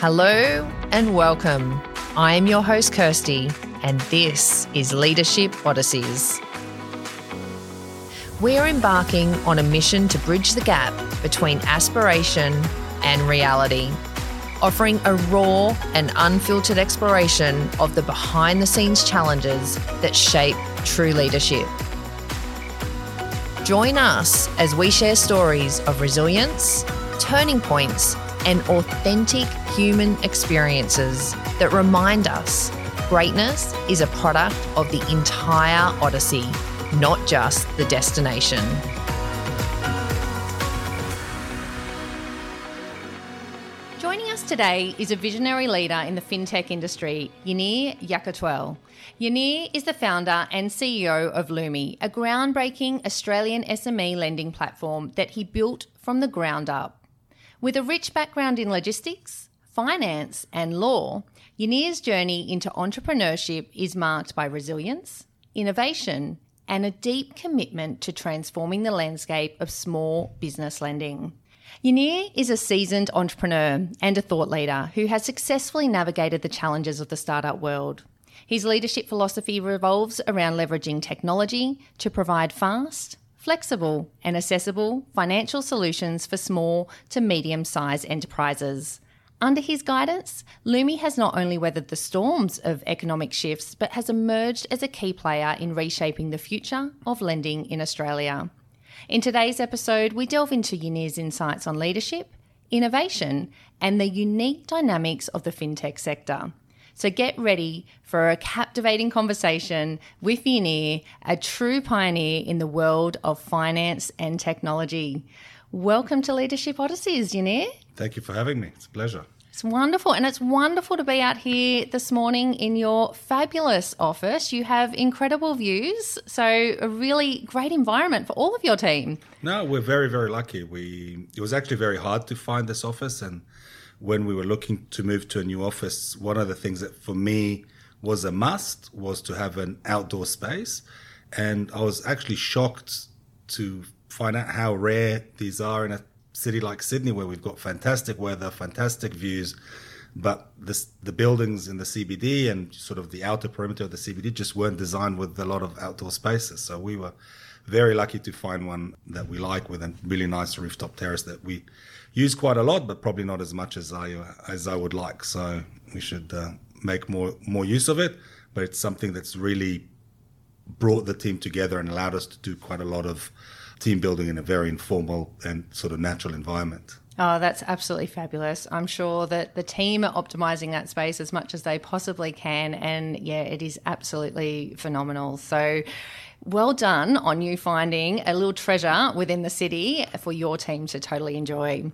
Hello and welcome. I am your host, Kirsty, and this is Leadership Odysseys. We're embarking on a mission to bridge the gap between aspiration and reality, offering a raw and unfiltered exploration of the behind the scenes challenges that shape true leadership. Join us as we share stories of resilience, turning points, and authentic human experiences that remind us greatness is a product of the entire Odyssey, not just the destination. Joining us today is a visionary leader in the fintech industry, Yanir Yakutiel. Yanir is the founder and CEO of Lumi, a groundbreaking Australian SME lending platform that he built from the ground up. With a rich background in logistics, finance, and law, Yanir's journey into entrepreneurship is marked by resilience, innovation, and a deep commitment to transforming the landscape of small business lending. Yanir is a seasoned entrepreneur and a thought leader who has successfully navigated the challenges of the startup world. His leadership philosophy revolves around leveraging technology to provide fast, flexible, and accessible financial solutions for small to medium sized enterprises. Under his guidance, Lumi has not only weathered the storms of economic shifts, but has emerged as a key player in reshaping the future of lending in Australia. In today's episode, we delve into Yanir's insights on leadership, innovation, and the unique dynamics of the fintech sector. So get ready for a captivating conversation with Yanir, a true pioneer in the world of finance and technology. Welcome to Leadership Odysseys, Yanir. Thank you for having me. It's a pleasure. It's wonderful. And it's wonderful to be out here this morning in your fabulous office. You have incredible views. So, a really great environment for all of your team. No, we're very, very lucky. We It was actually very hard to find this office. And when we were looking to move to a new office, one of the things that for me was a must was to have an outdoor space. And I was actually shocked to find out how rare these are in a city like Sydney, where we've got fantastic weather, fantastic views, but this, the buildings in the CBD and sort of the outer perimeter of the CBD just weren't designed with a lot of outdoor spaces. So we were very lucky to find one that we like with a really nice rooftop terrace that we use quite a lot, but probably not as much as I as I would like. So we should uh, make more more use of it. But it's something that's really brought the team together and allowed us to do quite a lot of team building in a very informal and sort of natural environment. Oh, that's absolutely fabulous. I'm sure that the team are optimizing that space as much as they possibly can. And yeah, it is absolutely phenomenal. So, well done on you finding a little treasure within the city for your team to totally enjoy.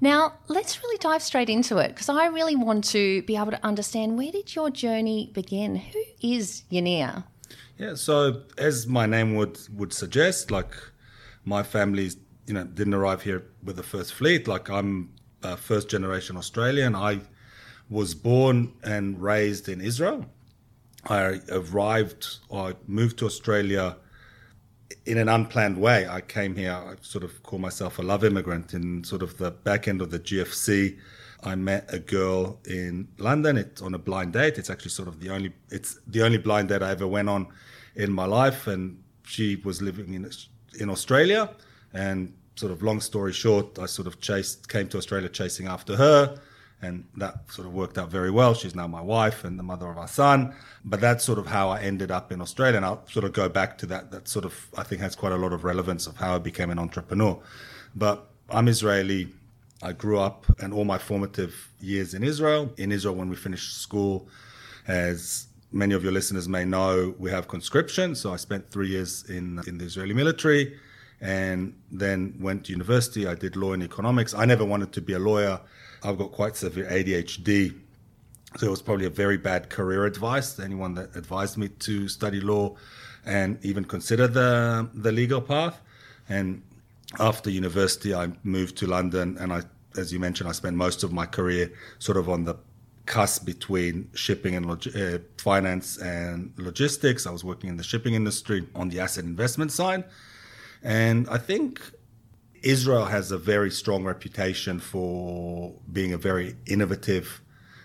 Now, let's really dive straight into it because I really want to be able to understand where did your journey begin? Who is Yanir? Yeah, so as my name would would suggest, like my family, you know, didn't arrive here with the first fleet. Like I'm a first generation Australian. I was born and raised in Israel. I arrived, I moved to Australia in an unplanned way. I came here, I sort of call myself a love immigrant in sort of the back end of the GFC. I met a girl in London. It's on a blind date. It's actually sort of the only it's the only blind date I ever went on in my life, and she was living in in Australia. And sort of long story short, I sort of chased came to Australia chasing after her and that sort of worked out very well. She's now my wife and the mother of our son. But that's sort of how I ended up in Australia. And I'll sort of go back to that. That sort of, I think, has quite a lot of relevance of how I became an entrepreneur. But I'm Israeli. I grew up and all my formative years in Israel. In Israel, when we finished school, as many of your listeners may know, we have conscription. So I spent three years in, in the Israeli military and then went to university. I did law and economics. I never wanted to be a lawyer. I've got quite severe ADHD. So it was probably a very bad career advice anyone that advised me to study law and even consider the, the legal path. And after university, I moved to London. And I, as you mentioned, I spent most of my career sort of on the cusp between shipping and log- uh, finance and logistics. I was working in the shipping industry on the asset investment side. And I think Israel has a very strong reputation for being a very innovative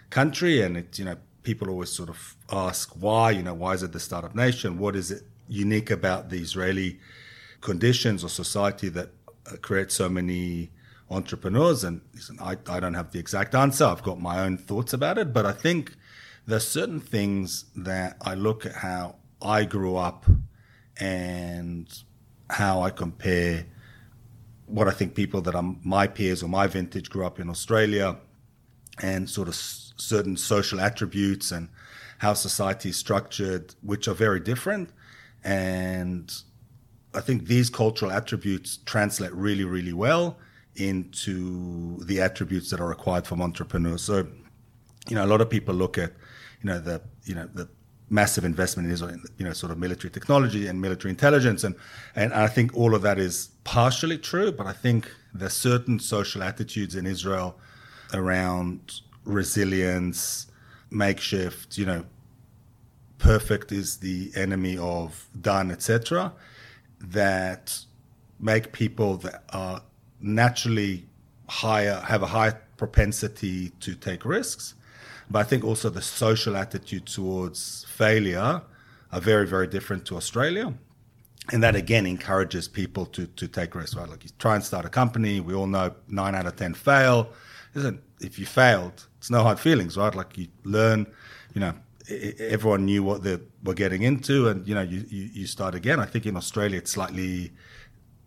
country, and it you know people always sort of ask why you know why is it the startup nation? What is it unique about the Israeli conditions or society that uh, creates so many entrepreneurs? And listen, I I don't have the exact answer. I've got my own thoughts about it, but I think there's certain things that I look at how I grew up and how I compare what I think people that are my peers or my vintage grew up in Australia and sort of s- certain social attributes and how society is structured, which are very different. And I think these cultural attributes translate really, really well into the attributes that are required from entrepreneurs. So, you know, a lot of people look at, you know, the, you know, the massive investment in Israel, you know, sort of military technology and military intelligence, and and I think all of that is partially true. But I think there's certain social attitudes in Israel around resilience, makeshift, you know, perfect is the enemy of done, etc. That make people that are naturally higher have a higher propensity to take risks but I think also the social attitude towards failure are very, very different to Australia. And that again encourages people to, to take risks, right? Like you try and start a company. We all know nine out of 10 fail. Isn't, if you failed, it's no hard feelings, right? Like you learn, you know, everyone knew what they were getting into and, you know, you, you, you start again. I think in Australia it's slightly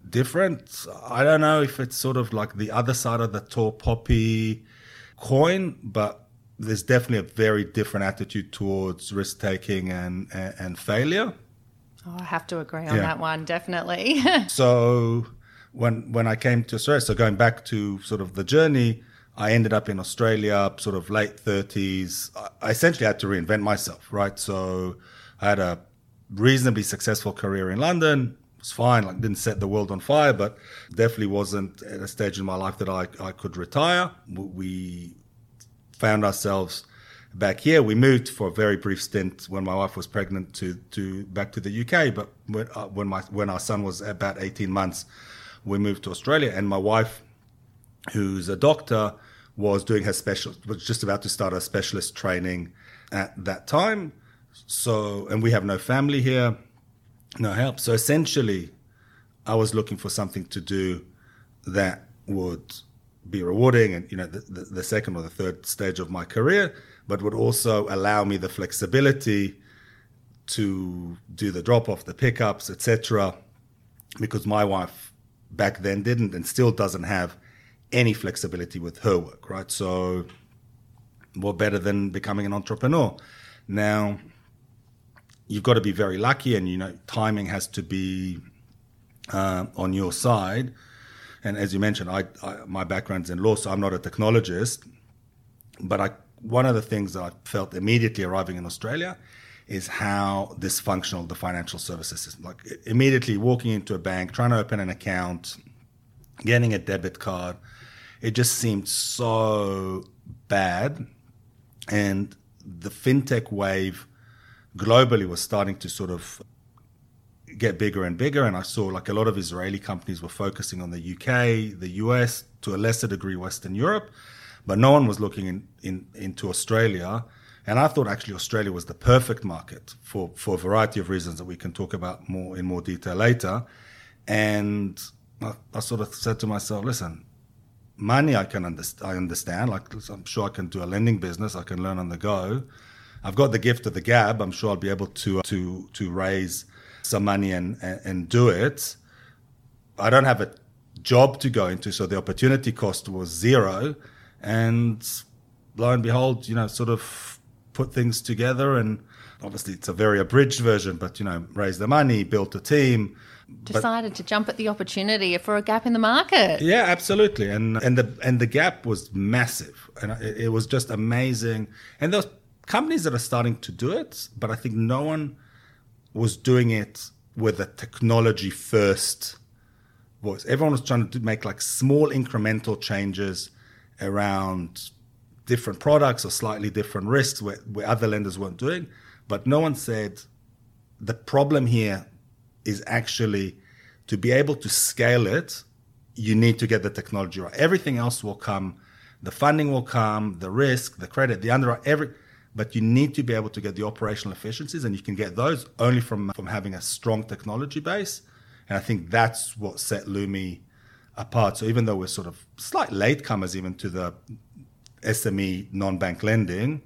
different. I don't know if it's sort of like the other side of the tall poppy coin, but there's definitely a very different attitude towards risk taking and, and, and failure. Oh, I have to agree on yeah. that one, definitely. so when when I came to Australia, so going back to sort of the journey, I ended up in Australia, sort of late thirties. I essentially had to reinvent myself, right? So I had a reasonably successful career in London. It was fine, like didn't set the world on fire, but definitely wasn't at a stage in my life that I, I could retire. We found ourselves back here. We moved for a very brief stint when my wife was pregnant to, to back to the UK. But when, uh, when my when our son was about eighteen months, we moved to Australia. And my wife, who's a doctor, was doing her special was just about to start her specialist training at that time. So and we have no family here, no help. So essentially, I was looking for something to do that would be rewarding and you know the, the, the, second or the third stage of my career but would also allow me the flexibility to do the drop off the pickups etc because my wife back then didn't and still doesn't have any flexibility with her work right? So what better than becoming an entrepreneur? Now you've got to be very lucky and you know timing has to be uh, on your side and as you mentioned, I, I, my background's in law, so I'm not a technologist. But I, one of the things that I felt immediately arriving in Australia is how dysfunctional the financial services is. Like immediately walking into a bank, trying to open an account, getting a debit card, it just seemed so bad. And the fintech wave globally was starting to sort of get bigger and bigger. And I saw like a lot of Israeli companies were focusing on the UK, the US, to a lesser degree, Western Europe, but no one was looking in, in, into Australia. And I thought actually Australia was the perfect market for, for a variety of reasons that we can talk about more in more detail later. And I, I sort of said to myself, listen, money I can understand. I understand. Like I'm sure I can do a lending business. I can learn on the go. I've got the gift of the gab. I'm sure I'll be able to to to raise some money and, and, and do it. I don't have a job to go into, so the opportunity cost was zero. And lo and behold, you know, sort of put things together and obviously it's a very abridged version, but you know, raise the money, built a team. Decided but, to jump at the opportunity for a gap in the market. Yeah, absolutely, and and the and the gap was massive, and it, it was just amazing. And there's companies that are starting to do it, but I think no one was doing it with a technology first voice. Everyone was trying to make like small incremental changes around different products or slightly different risks where, where other lenders weren't doing. But no one said the problem here is actually to be able to scale it, you need to get the technology right. Everything else will come. The funding will come, the risk, the credit, the underwriting, every, but you need to be able to get the operational efficiencies and you can get those only from, from having a strong technology base. And I think that's what set Lumi apart. So even though we're sort of slight latecomers even to the SME non-bank lending,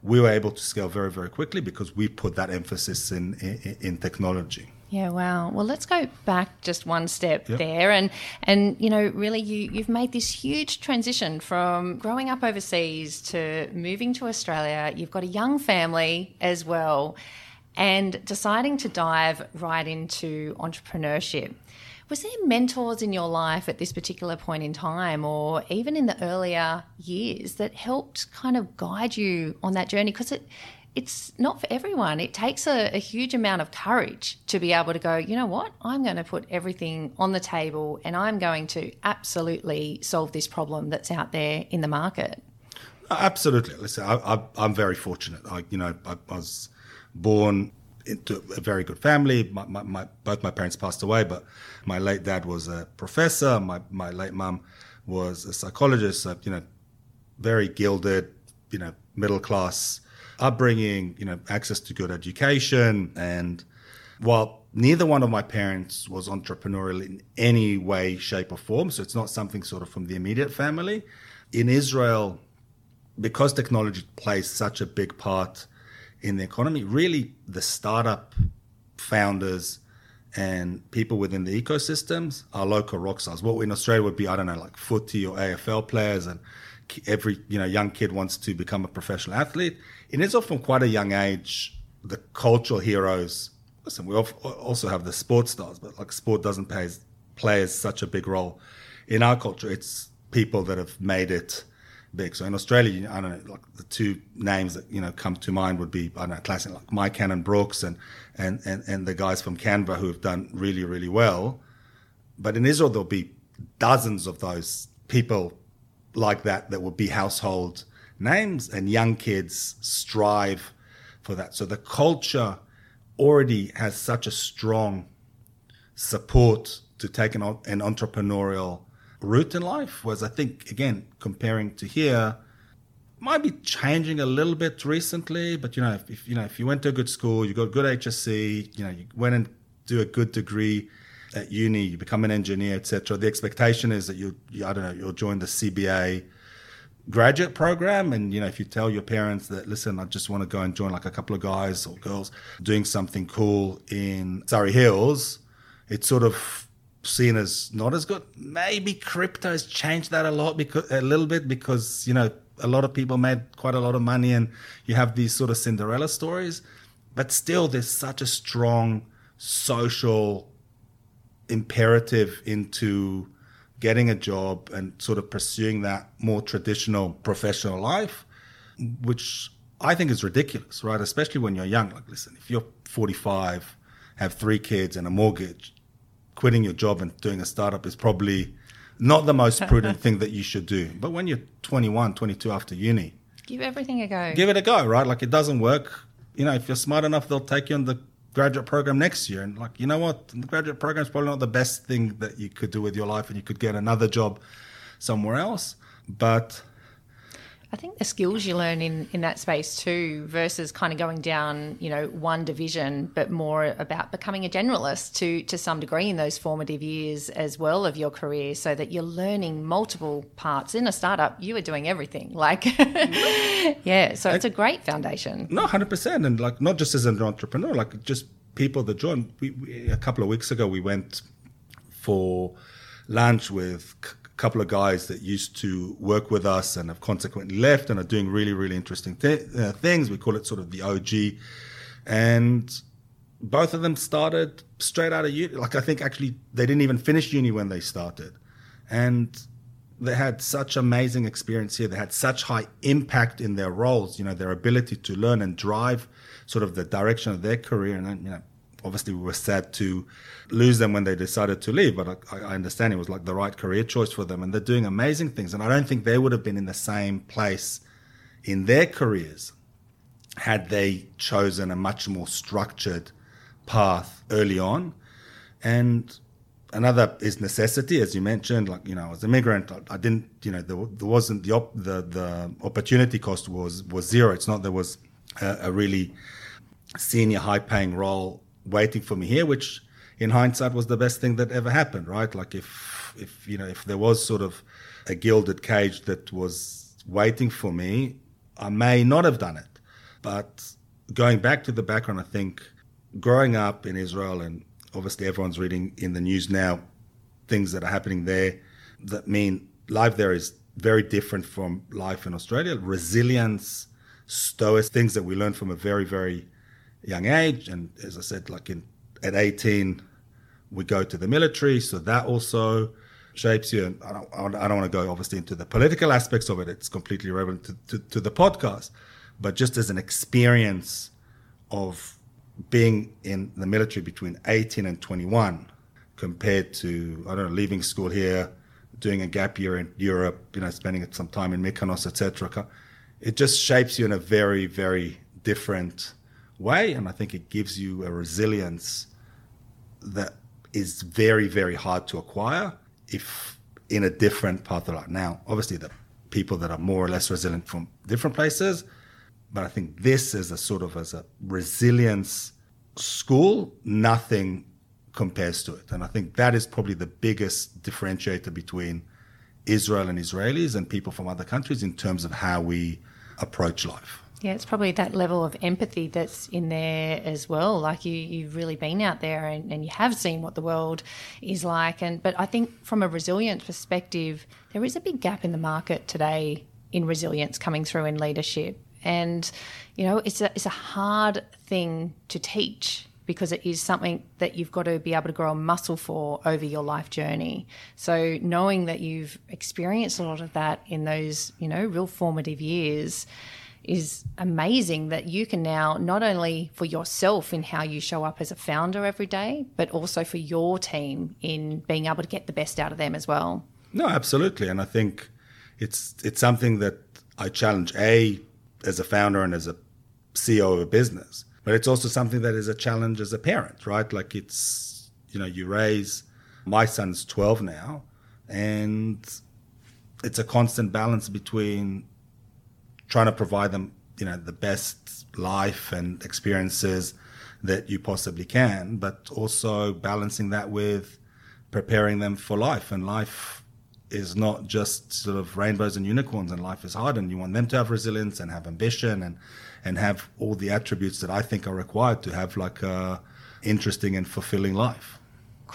we were able to scale very, very quickly because we put that emphasis in, in, in technology. Yeah, wow. Well, let's go back just one step yep. there, and and you know, really, you you've made this huge transition from growing up overseas to moving to Australia. You've got a young family as well, and deciding to dive right into entrepreneurship. Was there mentors in your life at this particular point in time, or even in the earlier years, that helped kind of guide you on that journey? Because it it's not for everyone. It takes a, a, huge amount of courage to be able to go, you know what, I'm going to put everything on the table and I'm going to absolutely solve this problem that's out there in the market. Absolutely. Listen, I, am very fortunate. I, you know, I, I, was born into a very good family. My, my, my, both my parents passed away, but my late dad was a professor. My, my late mum was a psychologist. So, you know, very gilded, you know, middle class upbringing, you know, access to good education. And while neither one of my parents was entrepreneurial in any way, shape, or form, so it's not something sort of from the immediate family, in Israel, because technology plays such a big part in the economy, really the startup founders and people within the ecosystems are local rock stars. What in Australia would be, I don't know, like footy or AFL players, and every you know young kid wants to become a professional athlete in Israel from quite a young age, the cultural heroes. Listen, we also have the sports stars, but like sport doesn't play, such a big role in our culture. It's people that have made it big. So in Australia, I don't know, like the two names that you know come to mind would be I don't know, classic like Mike Cannon-Brookes and and and and the guys from Canva who have done really really well. But in Israel, there'll be dozens of those people like that that would be household names, and young kids strive for that. So the culture already has such a strong support to take an, an entrepreneurial route in life. Whereas I think, again, comparing to here, might be changing a little bit recently. But you know, if, if you know if you went to a good school, you got good HSC, you know, you went and do a good degree at uni, you become an engineer, etc. The expectation is that you, I don't know, you'll join the CBA graduate program. And you know if you tell your parents that listen i just want to go and join like a couple of guys or girls doing something cool in surry hills it's sort of seen as not as good. Maybe crypto has changed that a lot because a little bit because you know a lot of people made quite a lot of money and you have these sort of cinderella stories. But still there's such a strong social imperative into getting a job and sort of pursuing that more traditional professional life, which I think is ridiculous, right? Especially when you're young. Like, listen, if you're 45, have three kids and a mortgage, quitting your job and doing a startup is probably not the most prudent thing that you should do. But when you're 21, 22 after uni, give everything a go. Give it a go, right? Like, it doesn't work. You know, if you're smart enough, they'll take you on the graduate program next year. And like, you know what? The graduate program is probably not the best thing that you could do with your life, and you could get another job somewhere else. But I think the skills you learn in, in that space too, versus kind of going down, you know, one division, but more about becoming a generalist to to some degree in those formative years as well of your career, so that you're learning multiple parts. In a startup, you are doing everything. Like, yeah, so it's a great foundation. No, hundred percent, and like not just as an entrepreneur, like just people that join. We, we, a couple of weeks ago, we went for lunch with couple of guys that used to work with us and have consequently left and are doing really, really interesting th- uh, things. We call it sort of the OG. And both of them started straight out of uni. Like, I think actually they didn't even finish uni when they started. And they had such amazing experience here. They had such high impact in their roles, you know, their ability to learn and drive sort of the direction of their career. And, you know, obviously we were sad to lose them when they decided to leave, but I, I, understand it was like the right career choice for them, and they're doing amazing things. And I don't think they would have been in the same place in their careers had they chosen a much more structured path early on. And another is necessity, as you mentioned. Like you know, as an immigrant, I, I didn't, you know, there, there wasn't the op- the the opportunity cost was was zero. It's not there was a, a really senior, high paying role waiting for me here, which in hindsight was the best thing that ever happened. Right? Like if if you know if there was sort of a gilded cage that was waiting for me, I may not have done it. But going back to the background, I think growing up in Israel and obviously everyone's reading in the news now things that are happening there that mean life there is very different from life in Australia. Resilience, stoic, things that we learn from a very, very young age. And as I said, like in at 18, we go to the military, so that also shapes you. And I don't, I don't want to go obviously into the political aspects of it. It's completely irrelevant to, to, to the podcast. But just as an experience of being in the military between 18 and 21 compared to, I don't know, leaving school here, doing a gap year in Europe, you know, spending some time in Mykonos, etc. It just shapes you in a very, very different way. And I think it gives you a resilience that is very, very hard to acquire if in a different path of life. Now, obviously, the people that are more or less resilient from different places but I think this is a sort of as a resilience school, nothing compares to it. And I think that is probably the biggest differentiator between Israel and Israelis and people from other countries in terms of how we approach life. Yeah, it's probably that level of empathy that's in there as well. Like you, you've really been out there and, and you have seen what the world is like. And but I think from a resilience perspective, there is a big gap in the market today in resilience coming through in leadership. And, you know, it's a, it's a hard thing to teach because it is something that you've got to be able to grow a muscle for over your life journey. So knowing that you've experienced a lot of that in those, you know, real formative years is amazing that you can now not only for yourself in how you show up as a founder every day, but also for your team in being able to get the best out of them as well. No, absolutely. And I think it's it's something that I challenge a as a founder and as a CEO of a business. But it's also something that is a challenge as a parent, right? Like it's, you know, you raise, my son's 12 now, and it's a constant balance between trying to provide them, you know, the best life and experiences that you possibly can, but also balancing that with preparing them for life. And life is not just sort of rainbows and unicorns and life is hard and you want them to have resilience and have ambition and and have all the attributes that I think are required to have like a interesting and fulfilling life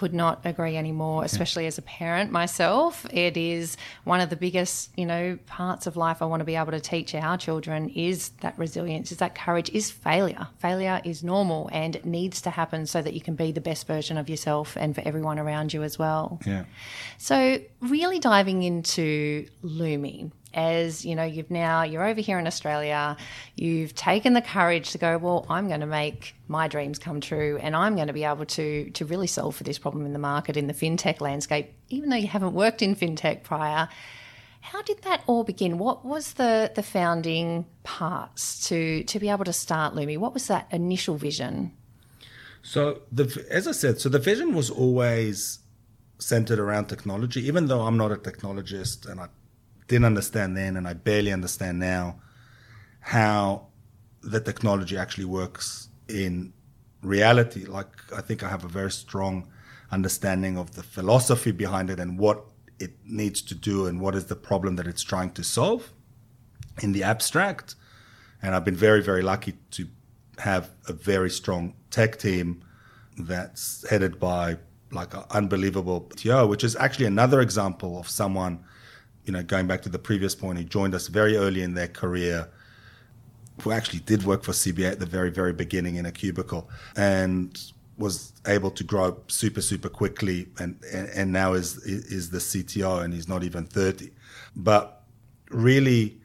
could not agree anymore, especially as a parent myself. It is one of the biggest, you know, parts of life I want to be able to teach our children is that resilience, is that courage, is failure. Failure is normal and it needs to happen so that you can be the best version of yourself and for everyone around you as well. Yeah. So really diving into Lumi, as you know you've now you're over here in australia you've taken the courage to go well i'm going to make my dreams come true and i'm going to be able to to really solve for this problem in the market in the fintech landscape even though you haven't worked in fintech prior. How did that all begin? What was the the founding parts to to be able to start lumi? What was that initial vision? So the as i said so the vision was always centered around technology even though i'm not a technologist and i didn't understand then, and I barely understand now, how the technology actually works in reality. Like, I think I have a very strong understanding of the philosophy behind it and what it needs to do and what is the problem that it's trying to solve in the abstract. And I've been very, very lucky to have a very strong tech team that's headed by like an unbelievable TO, which is actually another example of someone you know, going back to the previous point, he joined us very early in their career, who actually did work for CBA at the very, very beginning in a cubicle and was able to grow super, super quickly and, and, and now is, is the CTO and he's not even 30. But really,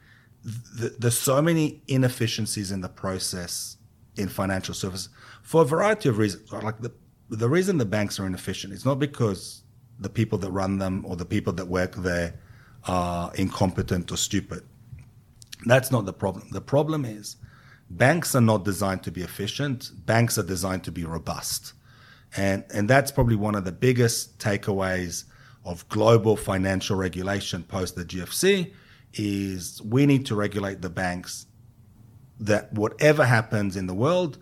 th- there's so many inefficiencies in the process in financial services for a variety of reasons. Like the, the reason the banks are inefficient is not because the people that run them or the people that work there are incompetent or stupid. That's not the problem. The problem is banks are not designed to be efficient. Banks are designed to be robust. And, and that's probably one of the biggest takeaways of global financial regulation post the GFC is we need to regulate the banks that whatever happens in the world,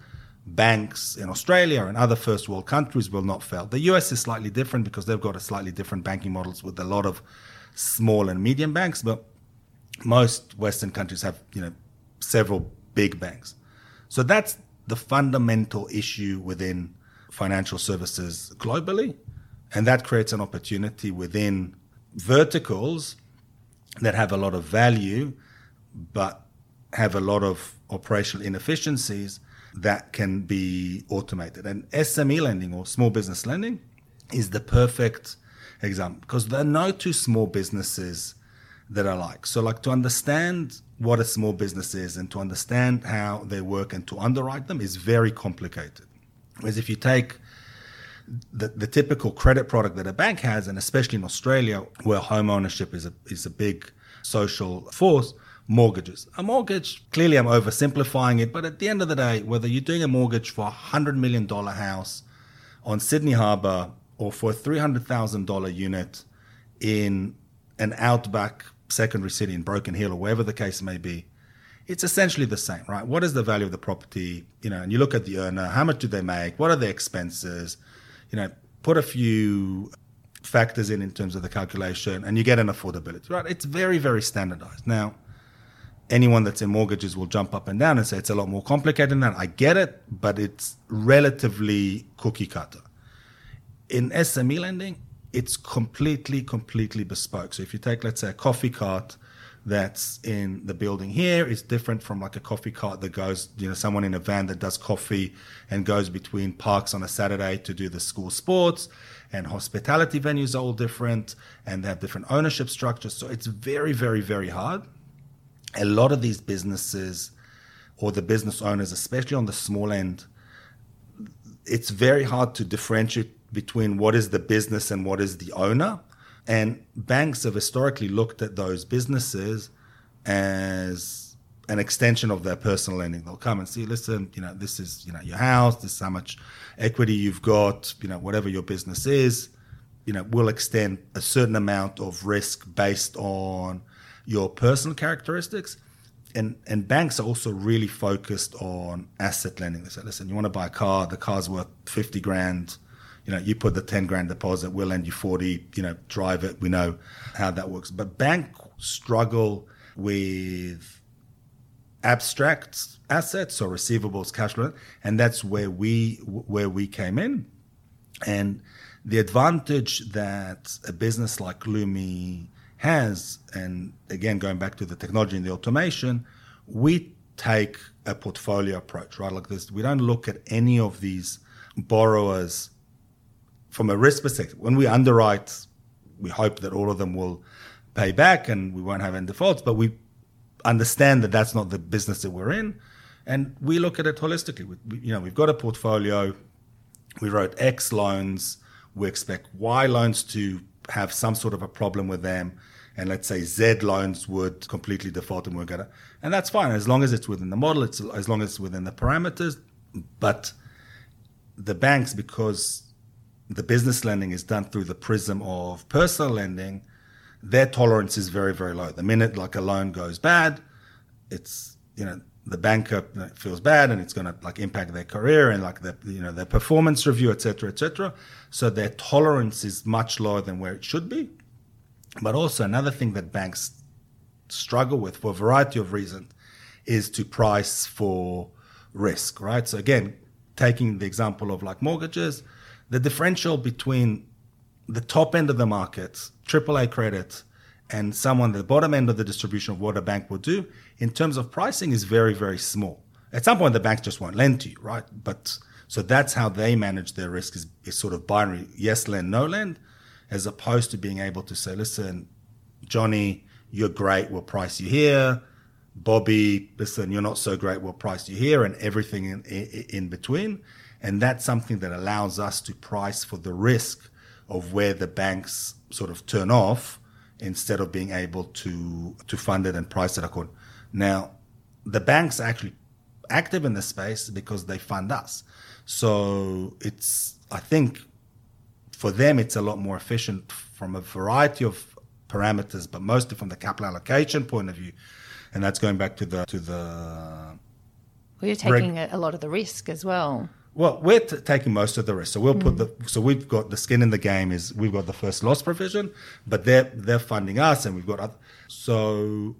banks in Australia and other first world countries will not fail. The US is slightly different because they've got a slightly different banking models with a lot of small and medium banks, but most Western countries have, you know, several big banks. So that's the fundamental issue within financial services globally. And that creates an opportunity within verticals that have a lot of value, but have a lot of operational inefficiencies that can be automated. And SME lending or small business lending is the perfect example because there are no two small businesses that are like. So, like to understand what a small business is and to understand how they work and to underwrite them is very complicated. Whereas if you take the, the typical credit product that a bank has, and especially in Australia, where home ownership is a, is a big social force, mortgages. A mortgage, clearly I'm oversimplifying it, but at the end of the day, whether you're doing a mortgage for a $100 million house on Sydney Harbour or for a $300,000 unit in an outback secondary city in Broken Hill or wherever the case may be, it's essentially the same, right? What is the value of the property? You know, and you look at the earner, how much do they make? What are their expenses? You know, put a few factors in in terms of the calculation and you get an affordability, right? It's very, very standardized. Now, anyone that's in mortgages will jump up and down and say it's a lot more complicated than that. I get it, but it's relatively cookie cutter. In SME lending, it's completely, completely bespoke. So if you take, let's say, a coffee cart that's in the building here is different from like a coffee cart that goes, you know, someone in a van that does coffee and goes between parks on a Saturday to do the school sports and hospitality venues are all different and they have different ownership structures. So it's very, very, very hard a lot of these businesses or the business owners, especially on the small end, it's very hard to differentiate between what is the business and what is the owner. And banks have historically looked at those businesses as an extension of their personal lending. They'll come and see, listen, you know, this is, you know, your house, this is how much equity you've got, you know, whatever your business is, you know, we'll extend a certain amount of risk based on your personal characteristics. And, and banks are also really focused on asset lending. They say, listen, you want to buy a car, the car's worth 50 grand. You know, you put the 10 grand deposit, we'll lend you 40, you know, drive it. We know how that works. But banks struggle with abstract assets or receivables, cash flow, and that's where we where we came in. And the advantage that a business like Lumi has, and again, going back to the technology and the automation, we take a portfolio approach, right? Like this, we don't look at any of these borrowers from a risk perspective. When we underwrite, we hope that all of them will pay back and we won't have any defaults, but we understand that that's not the business that we're in. And we look at it holistically. We, you know, we've got a portfolio. We wrote X loans. We expect Y loans to have some sort of a problem with them, and let's say Z loans would completely default and we're gonna, and that's fine as long as it's within the model, it's as long as it's within the parameters. But the banks, because the business lending is done through the prism of personal lending, their tolerance is very, very low. The minute like a loan goes bad, it's you know the banker feels bad and it's going to like impact their career and like their you know their performance review etc etc so their tolerance is much lower than where it should be. But also another thing that banks struggle with for a variety of reasons is to price for risk right? So again taking the example of like mortgages the differential between the top end of the market AAA credit and someone at the bottom end of the distribution of what a bank will do in terms of pricing is very, very small. At some point, the banks just won't lend to you, right? But so that's how they manage their risk is, is sort of binary yes lend, no lend, as opposed to being able to say, listen, Johnny, you're great, we'll price you here. Bobby, listen, you're not so great, we'll price you here, and everything in, in, in between. And that's something that allows us to price for the risk of where the banks sort of turn off instead of being able to to fund it and price it according. Now, the banks are actually active in this space because they fund us. So it's, I think, for them, it's a lot more efficient from a variety of parameters, but mostly from the capital allocation point of view. And that's going back to the to the. Well, you're taking reg- a lot of the risk as well. Well, we're t- taking most of the risk. So we'll put the so we've got the skin in the game is we've got the first loss provision, but they're they're funding us, and we've got other, so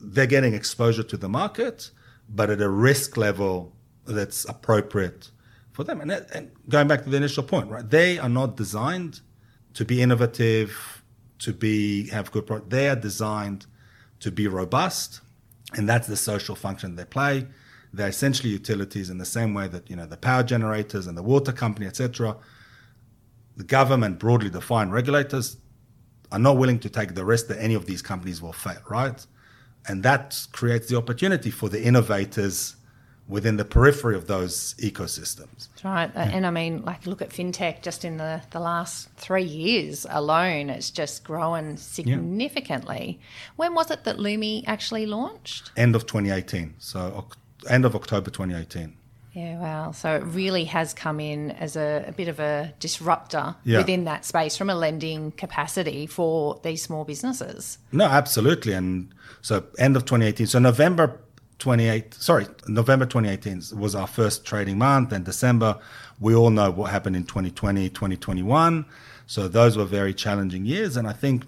they're getting exposure to the market, but at a risk level that's appropriate for them. And, that, and going back to the initial point, right? They are not designed to be innovative, to be have good product. They are designed to be robust, and that's the social function they play they're essentially utilities in the same way that you know the power generators and the water company, etc. The government, broadly defined regulators, are not willing to take the risk that any of these companies will fail, right? And that creates the opportunity for the innovators within the periphery of those ecosystems. That's right. Yeah. And I mean, like, look at fintech just in the, the last three years alone, it's just grown significantly. Yeah. When was it that Lumi actually launched? End of 2018. So end of October 2018. Yeah, wow. So it really has come in as a, a bit of a disruptor yeah. within that space from a lending capacity for these small businesses. No, absolutely. And so end of 2018. So November 28, sorry, November 2018 was our first trading month. And December, we all know what happened in 2020, 2021. So those were very challenging years. And I think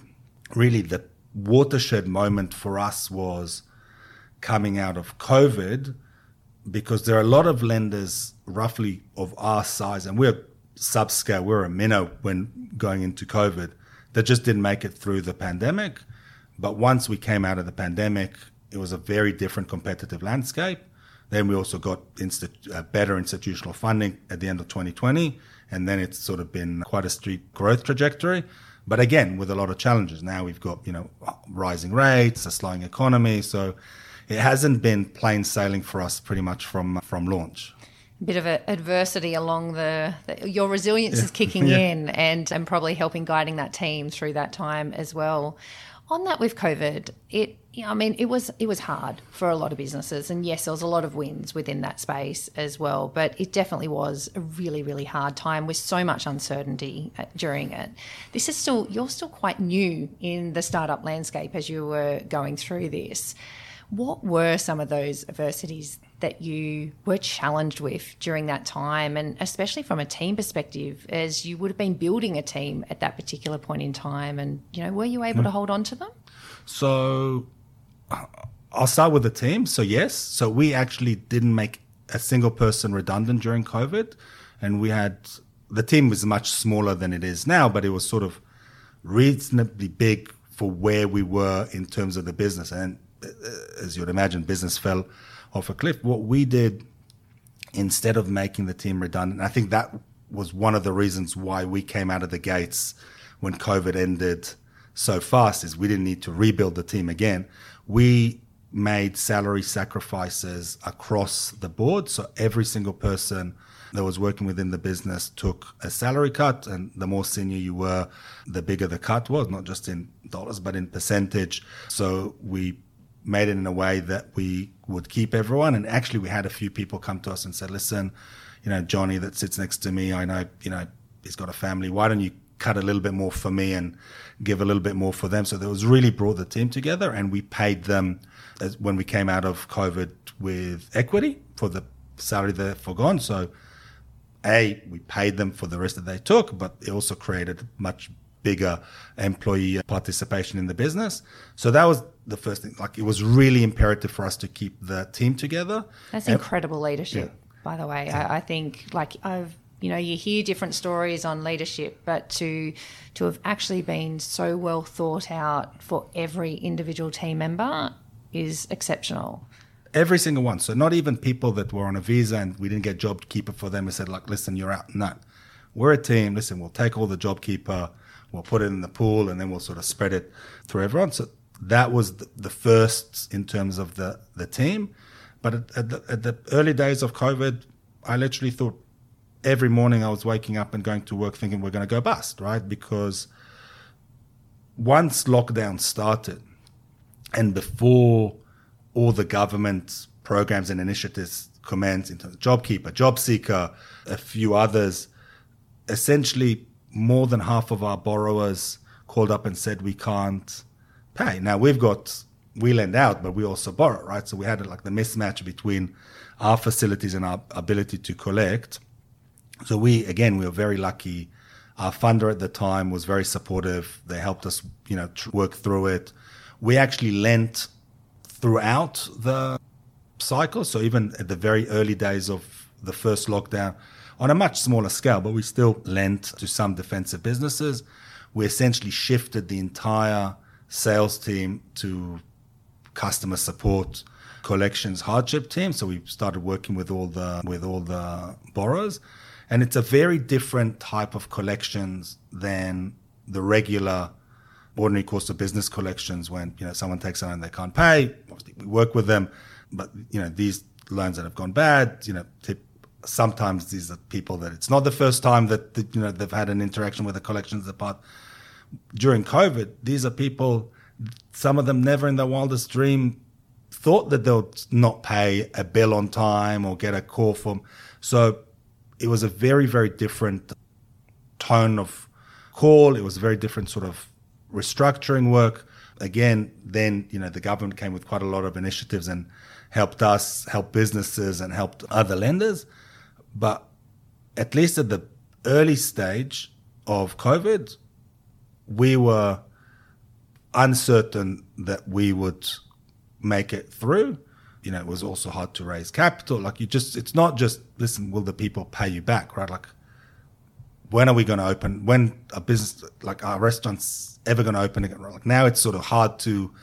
really the watershed moment for us was coming out of COVID because there are a lot of lenders roughly of our size, and we're subscale, we're a minnow when going into COVID, that just didn't make it through the pandemic. But once we came out of the pandemic, it was a very different competitive landscape. Then we also got uh, better institutional funding at the end of 2020, and then it's sort of been quite a steep growth trajectory. But again, with a lot of challenges. Now we've got you know rising rates, a slowing economy, so it hasn't been plain sailing for us pretty much from from launch a bit of a adversity along the, the your resilience yeah. is kicking yeah. in and and probably helping guiding that team through that time as well on that with covid it I mean, it was it was hard for a lot of businesses, and yes, there was a lot of wins within that space as well. But it definitely was a really, really hard time with so much uncertainty uh, during it. This is still you're still quite new in the startup landscape as you were going through this. What were some of those adversities that you were challenged with during that time, and especially from a team perspective, as you would have been building a team at that particular point in time? And you know, were you able mm. to hold on to them? So, I'll start with the team. So yes, so we actually didn't make a single person redundant during COVID, and we had the team was much smaller than it is now, but it was sort of reasonably big for where we were in terms of the business. And as you'd imagine, business fell off a cliff. What we did instead of making the team redundant, I think that was one of the reasons why we came out of the gates when COVID ended so fast is we didn't need to rebuild the team again. We made salary sacrifices across the board. So every single person that was working within the business took a salary cut. And the more senior you were, the bigger the cut was, not just in dollars, but in percentage. So we made it in a way that we would keep everyone. And actually, we had a few people come to us and said, listen, you know, Johnny that sits next to me, I know, you know, he's got a family. Why don't you cut a little bit more for me and give a little bit more for them? So that was really brought the team together and we paid them as when we came out of COVID with equity for the salary they forgone. So, A, we paid them for the risk that they took, but it also created much bigger employee participation in the business. So that was the first thing. Like it was really imperative for us to keep the team together. That's and, incredible leadership, yeah. by the way. I, I think like I've you know you hear different stories on leadership but to to have actually been so well thought out for every individual team member is exceptional every single one so not even people that were on a visa and we didn't get job keeper for them and said like listen you're out no we're a team listen we'll take all the job keeper we'll put it in the pool and then we'll sort of spread it through everyone. So that was the first in terms of the, the team. But at, at, the, at the early days of COVID, I literally thought every morning I was waking up and going to work thinking we're going to go bust, right? Because once lockdown started and before all the government programs and initiatives commenced in terms of JobKeeper, JobSeeker, a few others, essentially more than half of our borrowers called up and said we can't pay. Now we've got we lend out, but we also borrow, right? So we had like the mismatch between our facilities and our ability to collect. So we again we were very lucky. Our funder at the time was very supportive. They helped us, you know, tr- work through it. We actually lent throughout the cycle. So even at the very early days of the first lockdown, on a much smaller scale, but we still lent to some defensive businesses. We essentially shifted the entire sales team to customer support, collections, hardship team. So we started working with all the with all the borrowers, and it's a very different type of collections than the regular ordinary course of business collections when you know someone takes a loan they can't pay. Obviously, we work with them, but you know these loans that have gone bad, you know, tip, sometimes these are people that it's not the first time that, you know they've had an interaction with the collections department. During COVID, these are people. Some of them never in their wildest dream thought that they'll not pay a bill on time or get a call from. So it was a very very different tone of call. It was a very different sort of restructuring work. Again, then you know the government came with quite a lot of initiatives and helped us, help businesses, and helped other lenders. But at least at the early stage of COVID, we were uncertain that we would make it through. You know, it was also hard to raise capital. Like you just, it's not just listen. Will the people pay you back? Right? Like, when are we going to open? When a business like our restaurants ever going to open again? Like now, it's sort of hard to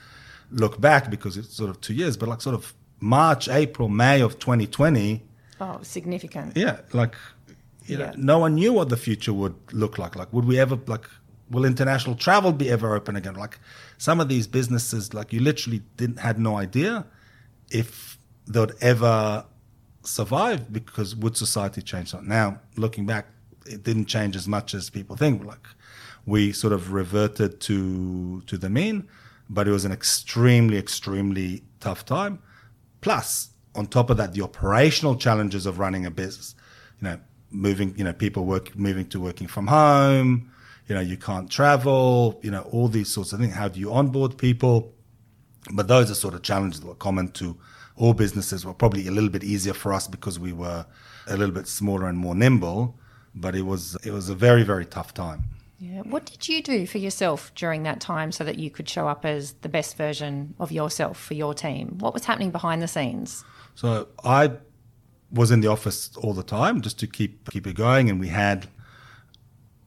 look back because it's sort of two years. But like sort of March, April, May of 2020 Oh, significant. yeah, like you know, no one knew what the future would look like. Like, would we ever like? Will international travel be ever open again? Like, some of these businesses, like you literally didn't had no idea if they would ever survive because would society change? So now, looking back, it didn't change as much as people think. Like, we sort of reverted to to the mean, but it was an extremely, extremely tough time. Plus, on top of that, the operational challenges of running a business. You know, moving, you know, people work moving to working from home. You know, you can't travel. You know, all these sorts of things. How do you onboard people? But those are sort of challenges that were common to all businesses. Were probably a little bit easier for us because we were a little bit smaller and more nimble. But it was it was a very very tough time. Yeah. What did you do for yourself during that time so that you could show up as the best version of yourself for your team? What was happening behind the scenes? So I was in the office all the time just to keep keep it going, and we had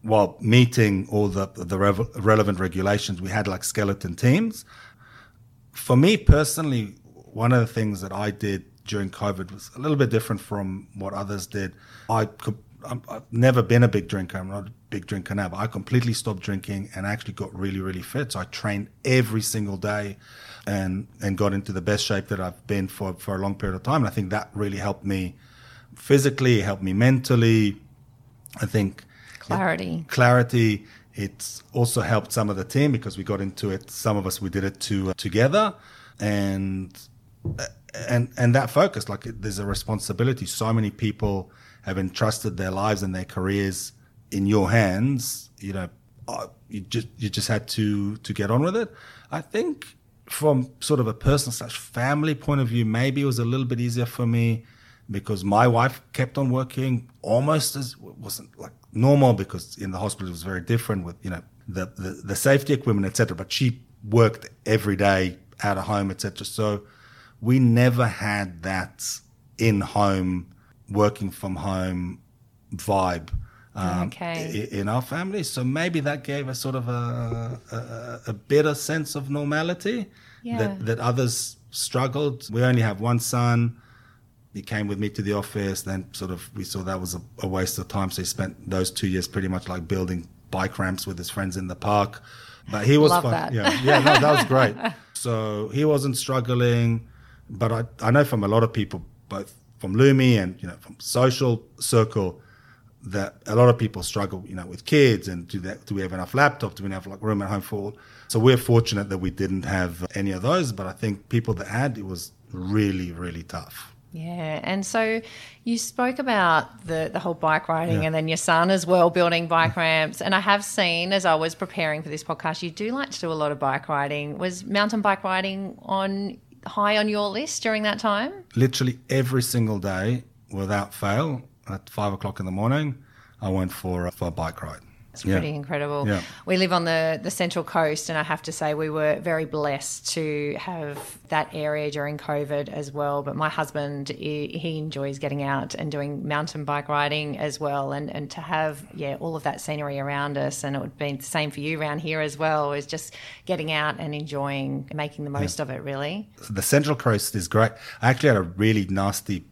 while meeting all the the relevant regulations, we had like skeleton teams. For me personally, one of the things that I did during COVID was a little bit different from what others did. I I'm, I've never been a big drinker. I'm not a big drinker now, but I completely stopped drinking and actually got really, really fit. So I trained every single day and and got into the best shape that I've been for, for a long period of time. And I think that really helped me physically, helped me mentally. I think Clarity. clarity. It's also helped some of the team because we got into it. Some of us we did it to, uh, together, and uh, and and that focus. Like there's a responsibility. So many people have entrusted their lives and their careers in your hands. You know, uh, you just you just had to to get on with it. I think from sort of a personal slash family point of view, maybe it was a little bit easier for me because my wife kept on working almost as wasn't like normal because in the hospital it was very different with you know the the, the safety equipment etc. But she worked every day out of home etc. So we never had that in home working from home vibe. Um, Okay. in our family, so maybe that gave us sort of a, a, a better sense of normality Yeah. that, that others struggled. We only have one son. He came with me to the office. Then sort of we saw that was a, a waste of time. So he spent those two years pretty much like building bike ramps with his friends in the park. But he was Love fun. that. Yeah, yeah, no, that was great. So he wasn't struggling. But I, I know from a lot of people, both from Lumi and you know from social circle, that a lot of people struggle, you know, with kids and do that. Do we have enough laptops? Do we have like room at home for all? So we're fortunate that we didn't have any of those. But I think people that had, it was really, really tough. Yeah, and so you spoke about the the whole bike riding, yeah. and then your son as well building bike ramps. And I have seen as I was preparing for this podcast, you do like to do a lot of bike riding. Was mountain bike riding on high on your list during that time? Literally every single day, without fail, at five o'clock in the morning, I went for for a bike ride. It's pretty incredible. Yeah. We live on the, the central coast, and I have to say we were very blessed to have that area during COVID as well. But my husband, he enjoys getting out and doing mountain bike riding as well, and, and to have yeah all of that scenery around us, and it would be the same for you around here as well. Is just getting out and enjoying, making the most yeah. of it. Really, the central coast is great. I actually had a really nasty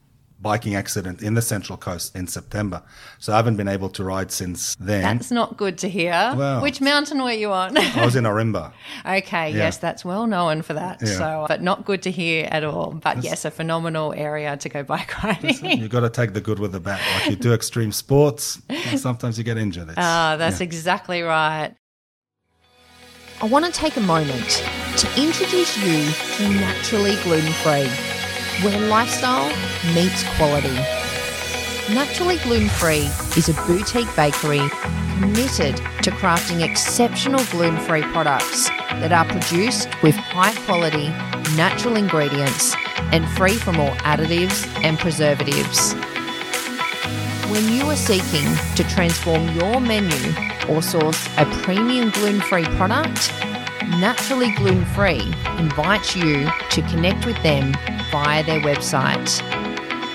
biking accident in the Central Coast in September. So I haven't been able to ride since then. That's not good to hear. Well, Which mountain were you on? I was in Ourimbah. Okay, yeah. yes, that's well known for that. Yeah. So, but not good to hear at all. But that's, yes, a phenomenal area to go bike riding. You've got to take the good with the bad. Like you do extreme sports, sometimes you get injured. Ah, that's yeah. exactly right. I want to take a moment to introduce you to Naturally Gluten Free where lifestyle meets quality. Naturally Gluten Free is a boutique bakery committed to crafting exceptional gluten free products that are produced with high quality, natural ingredients and free from all additives and preservatives. When you are seeking to transform your menu or source a premium gluten free product, Naturally Gluten Free invites you to connect with them via their website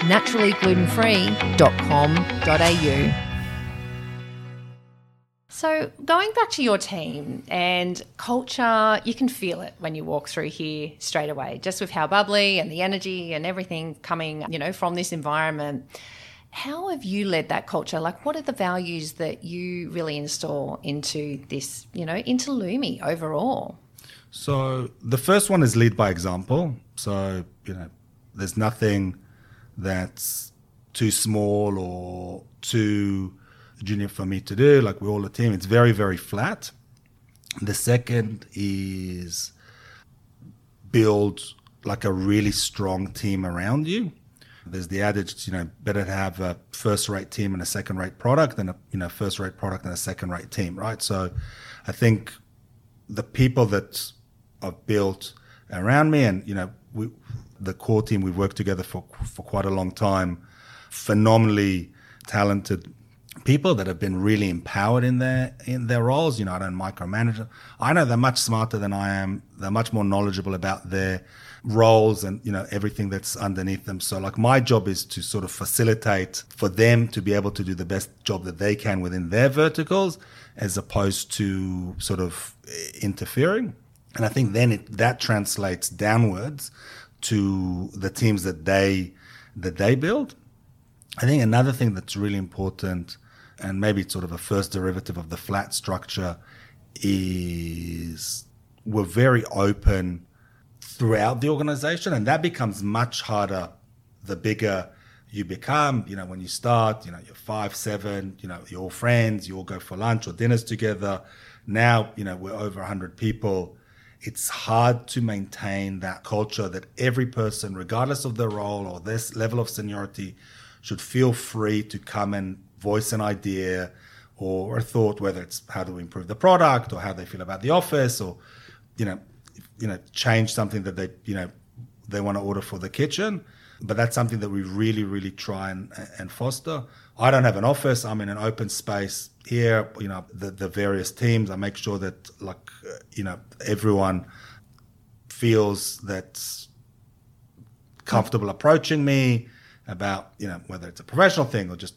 naturallyglutenfree.com.au. So, going back to your team and culture, you can feel it when you walk through here straight away, just with how bubbly and the energy and everything coming, you know, from this environment. How have you led that culture? Like, what are the values that you really install into this, you know, into Lumi overall? So, the first one is lead by example. So, you know, there's nothing that's too small or too junior for me to do. Like we're all a team. It's very, very flat. The second is build like a really strong team around you. There's the adage, you know, better to have a first-rate team and a second-rate product than a you know first-rate product and a second-rate team, right? So, I think the people that I've built around me, and you know, we the core team, we've worked together for, for quite a long time. Phenomenally talented people that have been really empowered in their in their roles. You know, I don't micromanage. I know they're much smarter than I am. They're much more knowledgeable about their roles and you know everything that's underneath them. So like my job is to sort of facilitate for them to be able to do the best job that they can within their verticals, as opposed to sort of interfering. And I think then it, that translates downwards to the teams that they that they build. I think another thing that's really important, and maybe it's sort of a first derivative of the flat structure, is we're very open throughout the organization, and that becomes much harder the bigger you become. You know, when you start, you know, you're five, seven, you know, you're all friends, you all go for lunch or dinners together. Now, you know, we're over 100 people it's hard to maintain that culture that every person, regardless of their role or this level of seniority, should feel free to come and voice an idea or a thought, whether it's how do we improve the product or how they feel about the office or, you know, you know, change something that they, you know, they want to order for the kitchen. But that's something that we really, really try and, and foster. I don't have an office. I'm in an open space here. You know, the, the various teams. I make sure that, like, you know, everyone feels that's comfortable approaching me about, you know, whether it's a professional thing or just,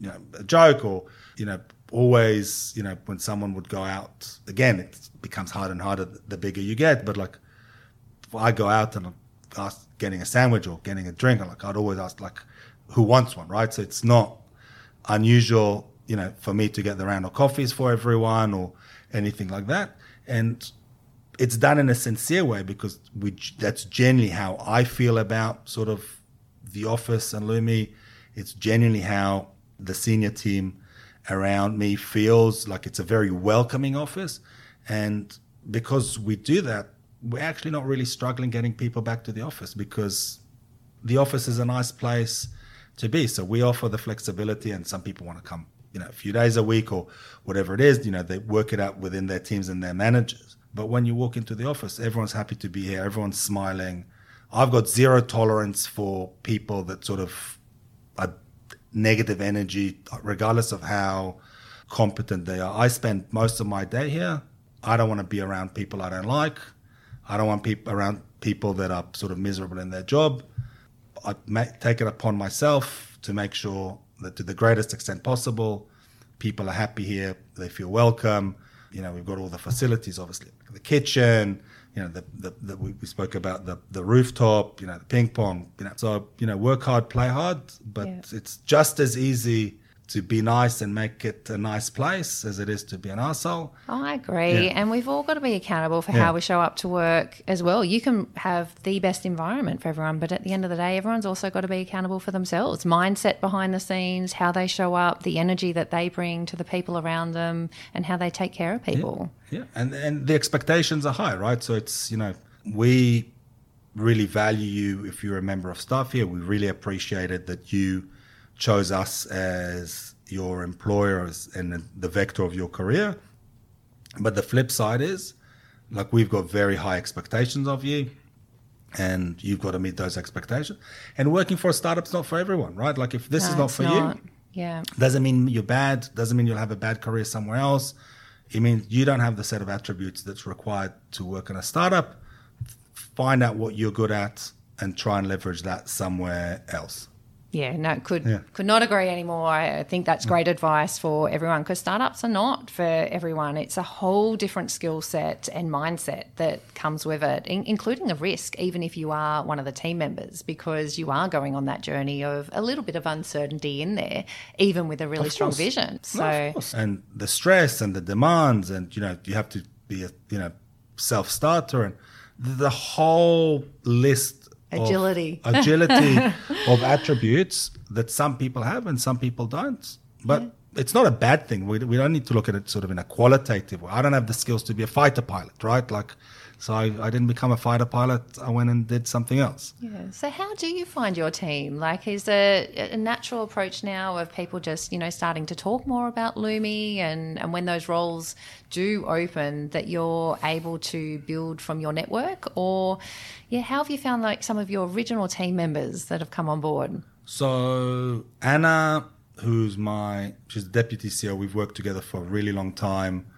you know, a joke or, you know, always, you know, when someone would go out, again, it becomes harder and harder the bigger you get. But like, I go out and ask getting a sandwich or getting a drink, I like I'd always ask like, who wants one, right? So it's not unusual, you know, for me to get the round of coffees for everyone or anything like that. And it's done in a sincere way because we, that's generally how I feel about sort of the office and Lumi. It's genuinely how the senior team around me feels like it's a very welcoming office. And because we do that, we're actually not really struggling getting people back to the office because the office is a nice place to be. So we offer the flexibility, and some people want to come, you know, a few days a week or whatever it is. You know, they work it out within their teams and their managers. But when you walk into the office, everyone's happy to be here. Everyone's smiling. I've got zero tolerance for people that sort of are negative energy, regardless of how competent they are. I spend most of my day here. I don't want to be around people I don't like. I don't want people around people that are sort of miserable in their job. I take it upon myself to make sure to the greatest extent possible, people are happy here. They feel welcome. You know, we've got all the facilities, obviously, the kitchen, you know, the, the, the, we spoke about the, the rooftop, you know, the ping pong, you know, so, you know, work hard, play hard, but yeah. it's just as easy to be nice and make it a nice place as it is to be an asshole. I agree. Yeah. And we've all got to be accountable for yeah. how we show up to work as well. You can have the best environment for everyone, but at the end of the day, everyone's also got to be accountable for themselves. Mindset behind the scenes, how they show up, the energy that they bring to the people around them, and how they take care of people. Yeah. yeah. And and the expectations are high, right? So it's, you know, we really value you if you're a member of staff here. We really appreciate it that you chose us as your employer and the vector of your career. But the flip side is, like, we've got very high expectations of you, and you've got to meet those expectations. And working for a startup's not for everyone, right? Like, if this no, is not for not. you, yeah, doesn't mean you're bad. Doesn't mean you'll have a bad career somewhere else. It means you don't have the set of attributes that's required to work in a startup. Find out what you're good at and try and leverage that somewhere else. Yeah, no, could yeah. could not agree anymore. I think that's great advice for everyone because startups are not for everyone. It's a whole different skill set and mindset that comes with it, in, including a risk, even if you are one of the team members, because you are going on that journey of a little bit of uncertainty in there, even with a really strong vision. So, no, and the stress and the demands, and you know, you have to be a you know self starter and the whole list agility. of, agility of attributes that some people have and some people don't. But yeah. it's not a bad thing. We, we don't need to look at it sort of in a qualitative way. I don't have the skills to be a fighter pilot right? Like so I, I, didn't become a fighter pilot. I went and did something else. Yeah. So how do you find your team? Like, is there a natural approach now of people just, you know, starting to talk more about Lumi and, and when those roles do open that you're able to build from your network? Or, yeah, how have you found like some of your original team members that have come on board? So Anna, who's my, she's the deputy CEO. We've worked together for a really long time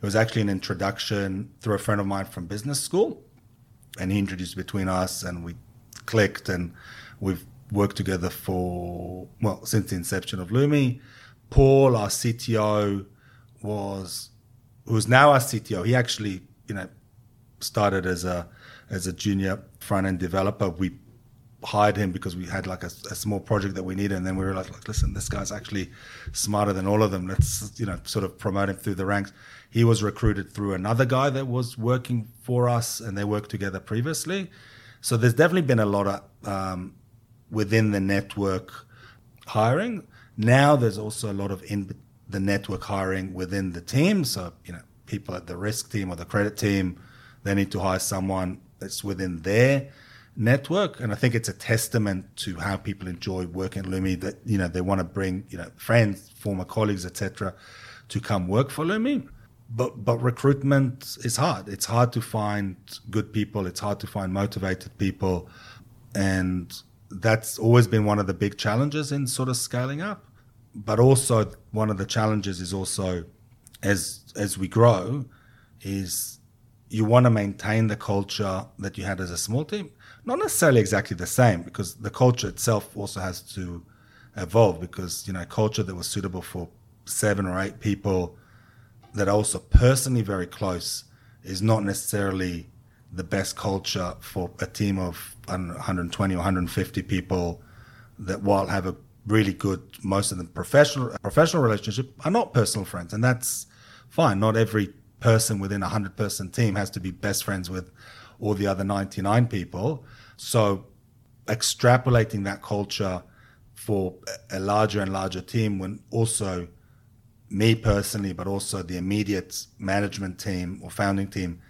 it was actually an introduction through a friend of mine from business school, and he introduced between us, and we clicked, and we've worked together for well since the inception of Lumi. Paul, our CTO, was who's now our CTO. He actually, you know, started as a as a junior front end developer. We hired him because we had like a, a, small project that we needed, and then we were like, like, listen, this guy's actually smarter than all of them. Let's you know sort of promote him through the ranks. He was recruited through another guy that was working for us, and they worked together previously. So there's definitely been a lot of um, within the network hiring. Now there's also a lot of in the network hiring within the team. So you know, people at the risk team or the credit team, they need to hire someone that's within their network. And I think it's a testament to how people enjoy working at Lumi that, you know, they want to bring, you know, friends, former colleagues, etc., to come work for Lumi. But but recruitment is hard. It's hard to find good people. It's hard to find motivated people. And that's always been one of the big challenges in sort of scaling up. But also one of the challenges is also as as we grow, is you want to maintain the culture that you had as a small team not necessarily exactly the same because the culture itself also has to evolve because you know culture that was suitable for seven or eight people that are also personally very close is not necessarily the best culture for a team of 120 or 150 people that while have a really good most of them professional professional relationship are not personal friends. And that's fine. Not every person within a 100 person team has to be best friends with all the other 99 people so extrapolating that culture for a larger and larger team when also me personally, but also the immediate management team or founding team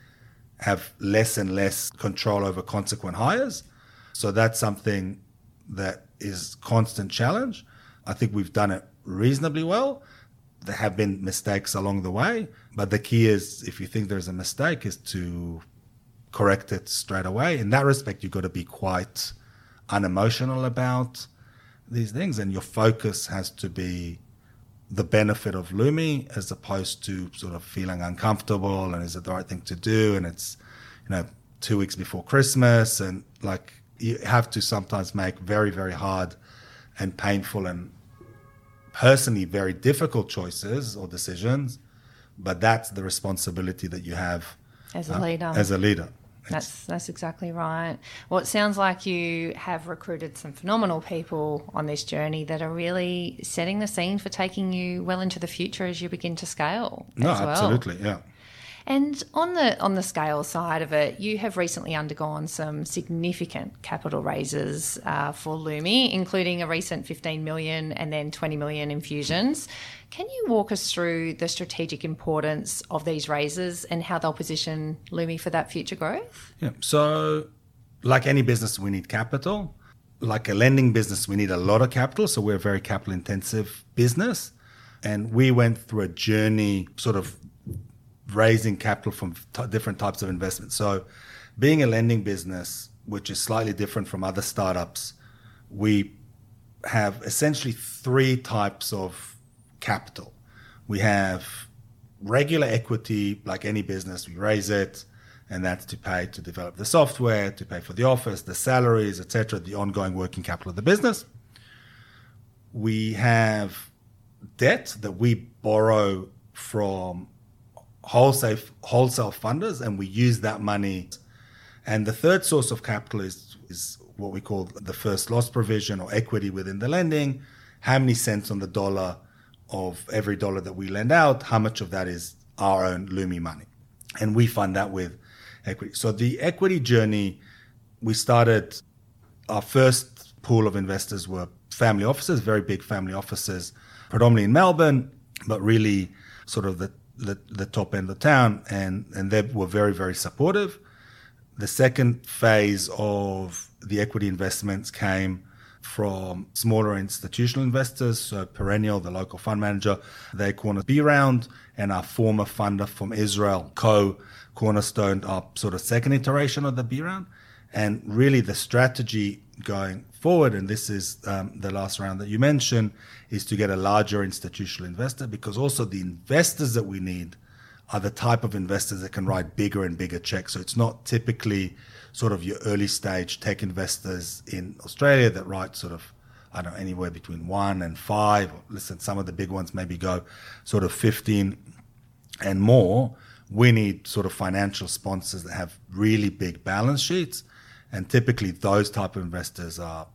have less and less control over consequent hires. So that's something that is constant challenge. I think we've done it reasonably well. There have been mistakes along the way, but the key is if you think there's a mistake, is to correct it straight away. In that respect, you've got to be quite unemotional about these things, and your focus has to be the benefit of Lumi as opposed to sort of feeling uncomfortable and is it the right thing to do? And it's, you know, two weeks before Christmas, and like you have to sometimes make very, very hard and painful and personally very difficult choices or decisions. But that's the responsibility that you have as a uh, leader. As a leader. That's that's exactly right. Well, it sounds like you have recruited some phenomenal people on this journey that are really setting the scene for taking you well into the future as you begin to scale. No, absolutely, yeah. And on the on the scale side of it, you have recently undergone some significant capital raises uh, for Lumi, including a recent 15 million and then 20 million infusions. Can you walk us through the strategic importance of these raises and how they'll position Lumi for that future growth? Yeah. So, like any business, we need capital. Like a lending business, we need a lot of capital. So we're a very capital intensive business. And we went through a journey sort of raising capital from t- different types of investment. So, being a lending business, which is slightly different from other startups, we have essentially three types of capital. We have regular equity, like any business, we raise it, and that's to pay to develop the software, to pay for the office, the salaries, etc., the ongoing working capital of the business. We have debt that we borrow from wholesale wholesale funders, and we use that money. And the third source of capital is is what we call the first loss provision or equity within the lending. How many cents on the dollar of every dollar that we lend out? How much of that is our own Lumi money? And we fund that with equity. So the equity journey, we started. Our first pool of investors were family offices, very big family offices, predominantly in Melbourne, but really sort of the the, the top end of town, and, and they were very, very supportive. The second phase of the equity investments came from smaller institutional investors, so Perennial, the local fund manager, they cornered B round, and our former funder from Israel, Co, cornerstoned our sort of second iteration of the B round. And really, the strategy going forward, and this is um, the last round that you mentioned, is to get a larger institutional investor because also the investors that we need are the type of investors that can write bigger and bigger checks. So it's not typically sort of your early stage tech investors in Australia that write sort of I don't know anywhere between one and five. Listen, some of the big ones maybe go sort of fifteen and more. We need sort of financial sponsors that have really big balance sheets and typically, those type of investors are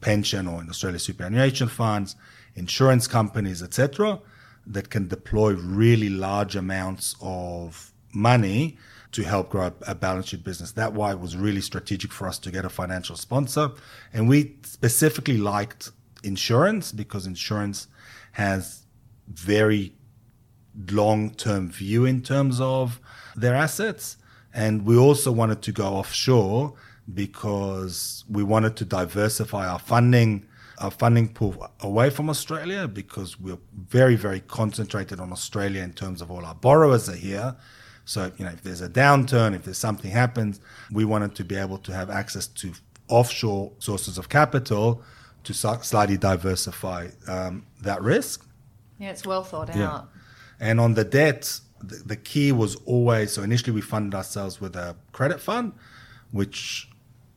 pension or in Australia superannuation funds, insurance companies, etc., that can deploy really large amounts of money to help grow a balance sheet business. That why it was really strategic for us to get a financial sponsor, and we specifically liked insurance because insurance has very long-term view in terms of their assets, and we also wanted to go offshore because we wanted to diversify our funding our funding pool away from Australia because we're very very concentrated on Australia in terms of all our borrowers are here. So you know if there's a downturn, if there's something happens, we wanted to be able to have access to offshore sources of capital to slightly diversify um, that risk. Yeah, it's well thought out. And on the debt, the, the key was always so initially we funded ourselves with a credit fund, which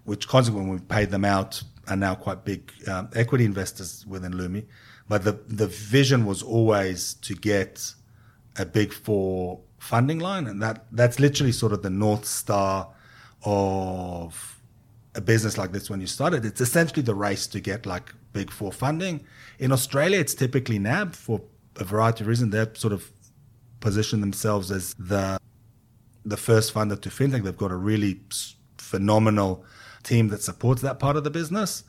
which consequently when we paid them out are now quite big um, equity investors within Lumi. But the, the vision was always to get a big four funding line. And that, that's literally sort of the North Star of a business like this when you started. It's essentially the race to get like big four funding. In Australia, it's typically NAB for a variety of reasons. They've sort of positioned themselves as the the first funder to fintech. They've got a really phenomenal team that supports that part of the business.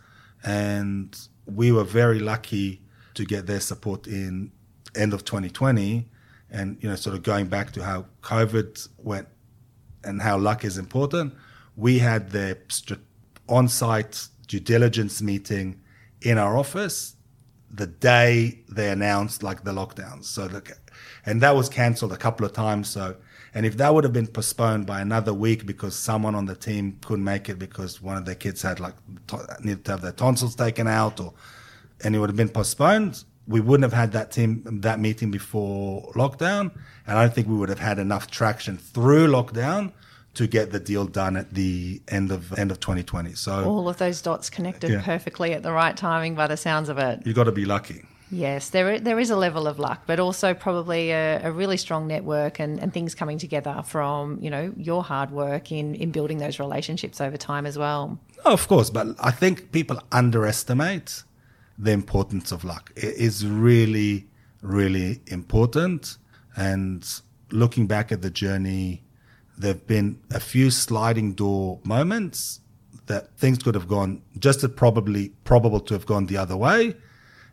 And we were very lucky to get their support in end of 2020 and you know sort of going back to how covid went and how luck is important we had their on-site due diligence meeting in our office the day they announced like the lockdowns. So the, and that was cancelled a couple of times. So and if that would have been postponed by another week because someone on the team couldn't make it because one of their kids had like needed to have their tonsils taken out or and it would have been postponed, we wouldn't have had that team that meeting before lockdown. And I don't think we would have had enough traction through lockdown to get the deal done at the end of end of 2020. So all of those dots connected yeah. perfectly at the right timing by the sounds of it. You got to be lucky. Yes, there there is a level of luck, but also probably a, a, really strong network and, and things coming together from you know your hard work in in building those relationships over time as well. Oh, of course, but I think people underestimate the importance of luck. It is really, really important. And looking back at the journey, there have been a few sliding door moments that things could have gone just as probably probable to have gone the other way.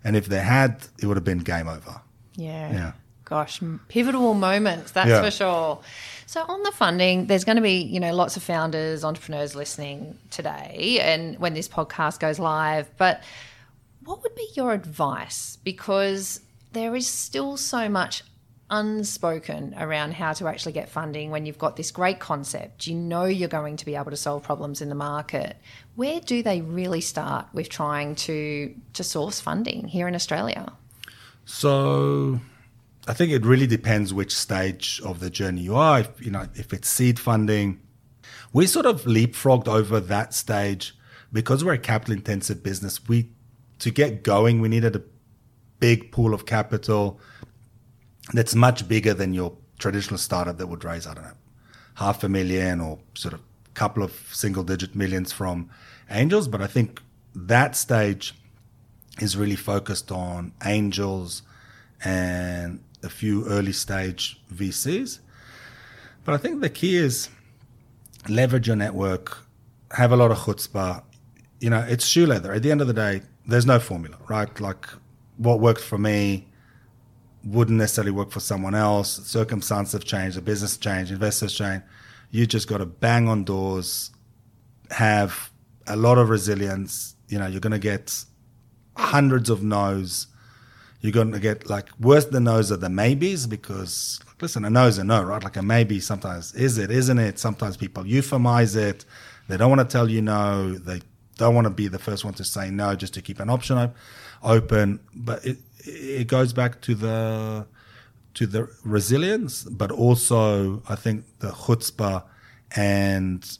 And if they had, it would have been game over. Yeah. Yeah. Gosh, pivotal moments, that's yeah. for sure. So on the funding, there's going to be, you know, lots of founders, entrepreneurs listening today and when this podcast goes live, but what would be your advice? Because there is still so much unspoken around how to actually get funding when you've got this great concept. You know you're going to be able to solve problems in the market. Where do they really start with trying to to source funding here in Australia? So I think it really depends which stage of the journey you are. If, you know, if it's seed funding, we sort of leapfrogged over that stage because we're a capital intensive business. We to get going, we needed a big pool of capital that's much bigger than your traditional startup that would raise, I don't know, half a million or sort of couple of single digit millions from angels. But I think that stage is really focused on angels and a few early stage VCs. But I think the key is leverage your network, have a lot of chutzpah. You know, it's shoe leather. At the end of the day, there's no formula, right? Like what worked for me wouldn't necessarily work for someone else. Circumstances have changed, the business changed, investors change. You just got to bang on doors, have a lot of resilience. You know, you're going to get hundreds of no's. You're going to get like worse than no's are the maybes because listen, a no is a no, right? Like a maybe sometimes is it, isn't it? Sometimes people euphemize it. They don't want to tell you no. They don't want to be the first one to say no just to keep an option open. But it it goes back to the to the resilience, but also I think the chutzpah and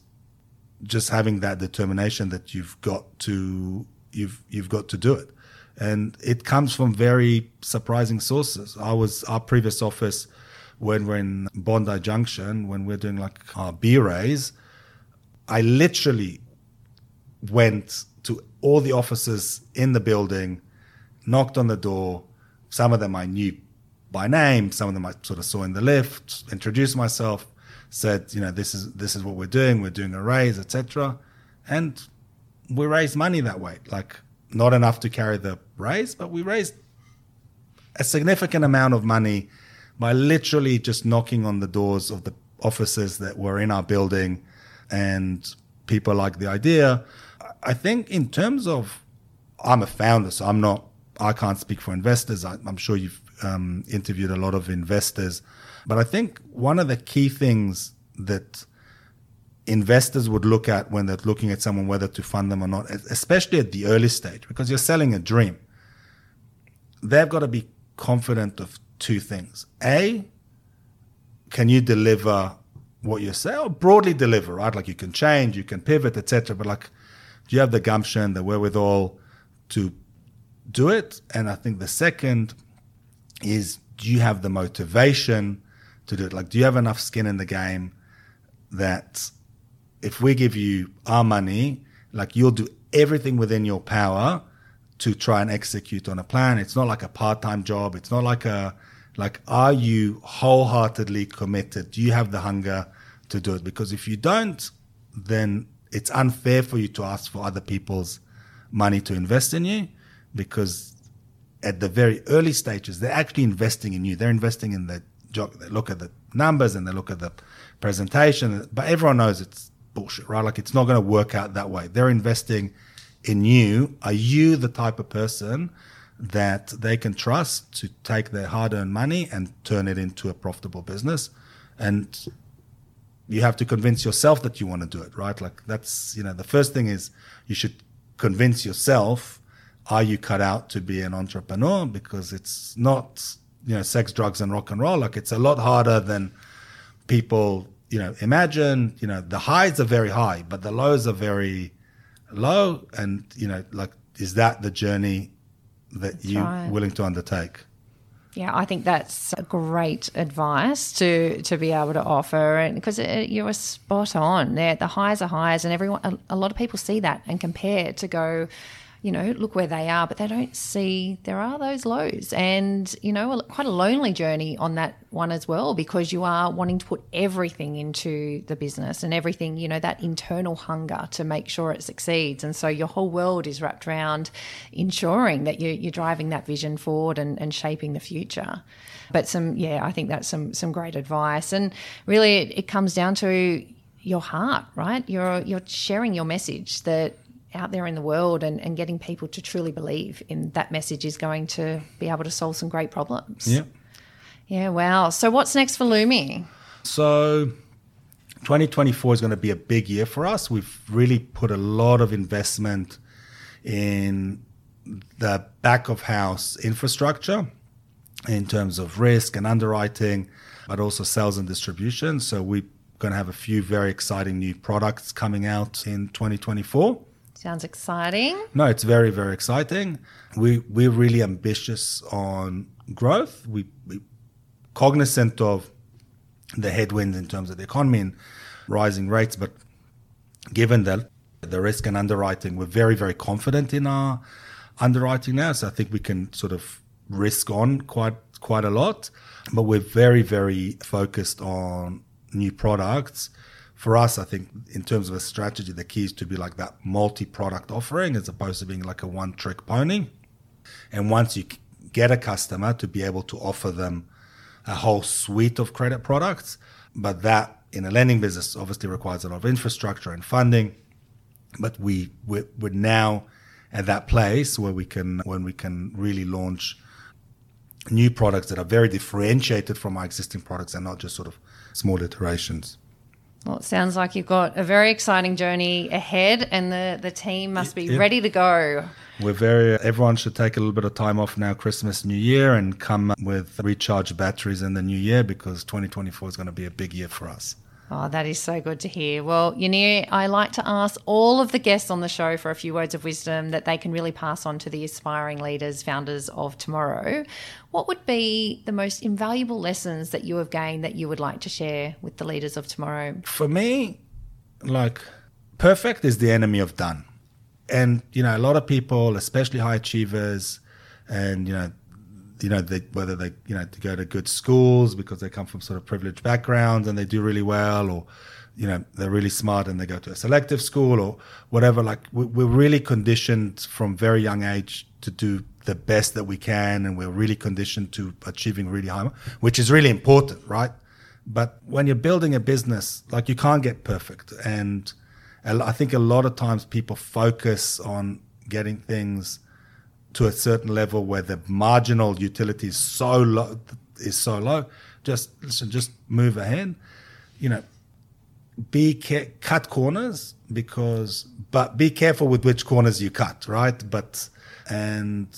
just having that determination that you've got to you've you've got to do it. And it comes from very surprising sources. I was our previous office when we're in Bondi Junction, when we're doing like our beer raise, I literally went to all the offices in the building, knocked on the door. Some of them I knew by name, some of them I sort of saw in the lift, introduced myself, said, you know, this is this is what we're doing, we're doing a raise, etc. And we raised money that way. Like not enough to carry the raise, but we raised a significant amount of money by literally just knocking on the doors of the offices that were in our building and people like the idea I think in terms of, I'm a founder, so I'm not, I can't speak for investors. I, am sure you've um, interviewed a lot of investors. But I think one of the key things that investors would look at when they're looking at someone, whether to fund them or not, especially at the early stage, because you're selling a dream, they've got to be confident of two things. A, can you deliver what you say or broadly deliver, right? Like you can change, you can pivot, etc. But like do you have the gumption, the wherewithal to do it? And I think the second is do you have the motivation to do it? Like, do you have enough skin in the game that if we give you our money, like you'll do everything within your power to try and execute on a plan. It's not like a part-time job. It's not like a like are you wholeheartedly committed? Do you have the hunger to do it? Because if you don't, then it's unfair for you to ask for other people's money to invest in you because at the very early stages, they're actually investing in you. They're investing in the. They look at the numbers and they look at the presentation, but everyone knows it's bullshit, right? Like it's not going to work out that way. They're investing in you, are you the type of person that they can trust to take their hard earned money and turn it into a profitable business? And you have to convince yourself that you want to do it, right? Like that's, you know, the first thing is you should convince yourself, are you cut out to be an entrepreneur? Because it's not, you know, sex, drugs, and rock and roll. Like it's a lot harder than people, you know, imagine. You know, the highs are very high, but the lows are very low. And, you know, like, is that the journey that you're right. willing to undertake? Yeah, I think that's great advice to to be able to offer, and because uh, you are spot on. There, the highs are highs, and everyone, a, a lot of people see that and compare to go you know, look where they are, but they don't see there are those lows and, you know, quite a lonely journey on that one as well because you are wanting to put everything into the business and everything, you know, that internal hunger to make sure it succeeds. And so your whole world is wrapped around ensuring that you're, you're driving that vision forward and, and shaping the future. But some, yeah, I think that's some, some great advice. And really it, it comes down to your heart, right? You're, you're sharing your message that out there in the world and, and getting people to truly believe in that message is going to be able to solve some great problems. Yeah. Yeah, wow. So what's next for Lumi? So 2024 is going to be a big year for us. We've really put a lot of investment in the back of house infrastructure in terms of risk and underwriting, but also sales and distribution. So we're going to have a few very exciting new products coming out in 2024. Sounds exciting. No, it's very, very exciting. We we're really ambitious on growth. We we cognizant of the headwinds in terms of the economy and rising rates, but given that the risk and underwriting, we're very, very confident in our underwriting now. So I think we can sort of risk on quite quite a lot. But we're very, very focused on new products for us, I think in terms of a strategy, the key is to be like that multi-product offering as opposed to being like a one-trick pony. And once you get a customer, to be able to offer them a whole suite of credit products, but that in a lending business obviously requires a lot of infrastructure and funding. But we we're, we're now at that place where we can when we can really launch new products that are very differentiated from our existing products and not just sort of small iterations. Well, it sounds like you've got a very exciting journey ahead, and the, the team must be yeah. ready to go. We're very, everyone should take a little bit of time off now, Christmas, New Year, and come with recharged batteries in the new year because 2024 is going to be a big year for us. Oh, that is so good to hear. Well, Yanir, I like to ask all of the guests on the show for a few words of wisdom that they can really pass on to the aspiring leaders, founders of tomorrow. What would be the most invaluable lessons that you have gained that you would like to share with the leaders of tomorrow? For me, like, perfect is the enemy of done. And, you know, a lot of people, especially high achievers, and, you know, you know, they, whether they, you know, to go to good schools because they come from sort of privileged backgrounds and they do really well, or, you know, they're really smart and they go to a selective school or whatever. Like we're really conditioned from very young age to do the best that we can, and we're really conditioned to achieving really high, which is really important, right? But when you're building a business, like you can't get perfect, and I think a lot of times people focus on getting things to a certain level where the marginal utility is so low is so low just listen just move ahead. You know be cut corners because but be careful with which corners you cut right? But and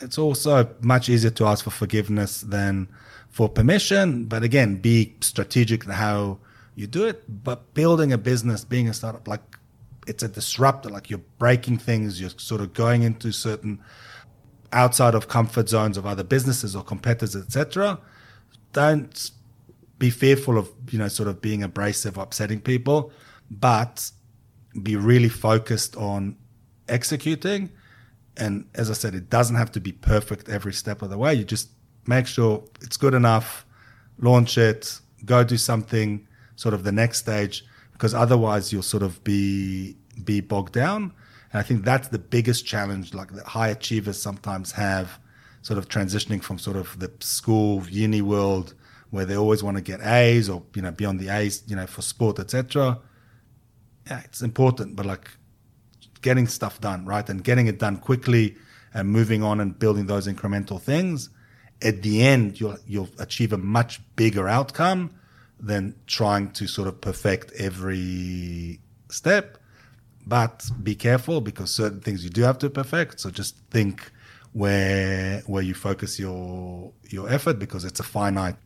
it's also much easier to ask for forgiveness than for permission. But again be strategic in how you do it. But building a business being a startup like it's a disruptor like you're breaking things you're sort of going into certain outside of comfort zones of other businesses or competitors, etc. Don't be fearful of you know sort of being abrasive, upsetting people, but be really focused on executing. And as I said, it doesn't have to be perfect every step of the way. You just make sure it's good enough, launch it, go do something sort of the next stage, because otherwise you'll sort of be be bogged down. And I think that's the biggest challenge, like that high achievers sometimes have, sort of transitioning from sort of the school uni world where they always want to get A's or you know beyond the A's, you know, for sport, etc. Yeah, it's important, but like getting stuff done, right? And getting it done quickly and moving on and building those incremental things. At the end, you'll, you'll achieve a much bigger outcome than trying to sort of perfect every step. But be careful because certain things you do have to perfect. So just think where where you focus your your effort because it's a finite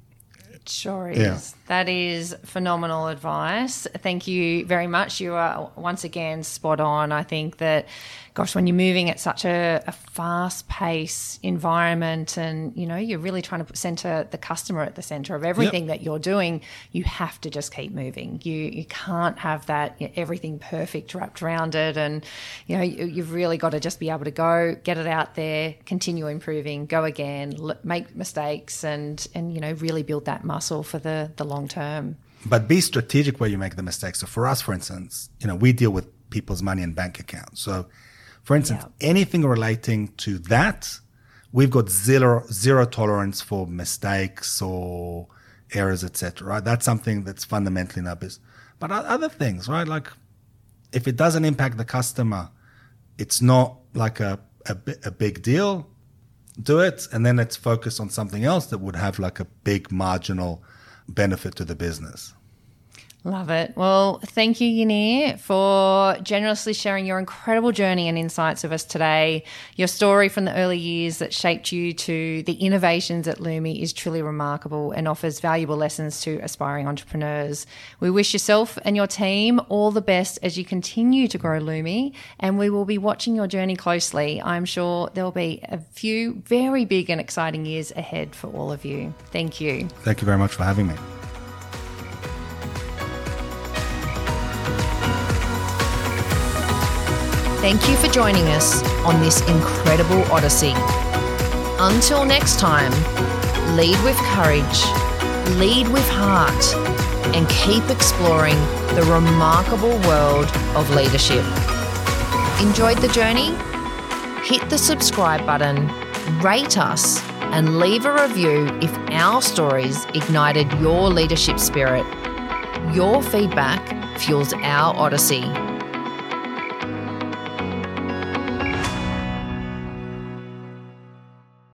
Sure is. Yeah. That is phenomenal advice. Thank you very much. You are once again spot on. I think that, gosh, when you're moving at such a, a fast pace environment and, you know, you're really trying to put center the customer at the center of everything that you're doing, you have to just keep moving. You, you can't have that, you know, everything perfect wrapped around it. And, you know, you, you've really got to just be able to go, get it out there, continue improving, go again, l- make mistakes and, and, you know, really build that muscle for the, the long term. but be strategic where you make the mistakes. So for us, for instance, you know, we deal with people's money and bank accounts. So for instance, anything relating to that, we've got zero zero tolerance for mistakes or errors, etc. Right? That's something that's fundamentally in our business. But other things, right? Like if it doesn't impact the customer, it's not like a, a, a big deal. Do it, and then let's focus on something else that would have like a big marginal benefit to the business. Love it. Well, thank you, Yanir, for generously sharing your incredible journey and insights with us today. Your story from the early years that shaped you to the innovations at Lumi is truly remarkable and offers valuable lessons to aspiring entrepreneurs. We wish yourself and your team all the best as you continue to grow Lumi, and we will be watching your journey closely. I'm sure there will be a few very big and exciting years ahead for all of you. Thank you. Thank you very much for having me. Thank you for joining us on this incredible odyssey. Until next time, lead with courage, lead with heart, and keep exploring the remarkable world of leadership. Enjoyed the journey? Hit the subscribe button, rate us, and leave a review if our stories ignited your leadership spirit. Your feedback fuels our odyssey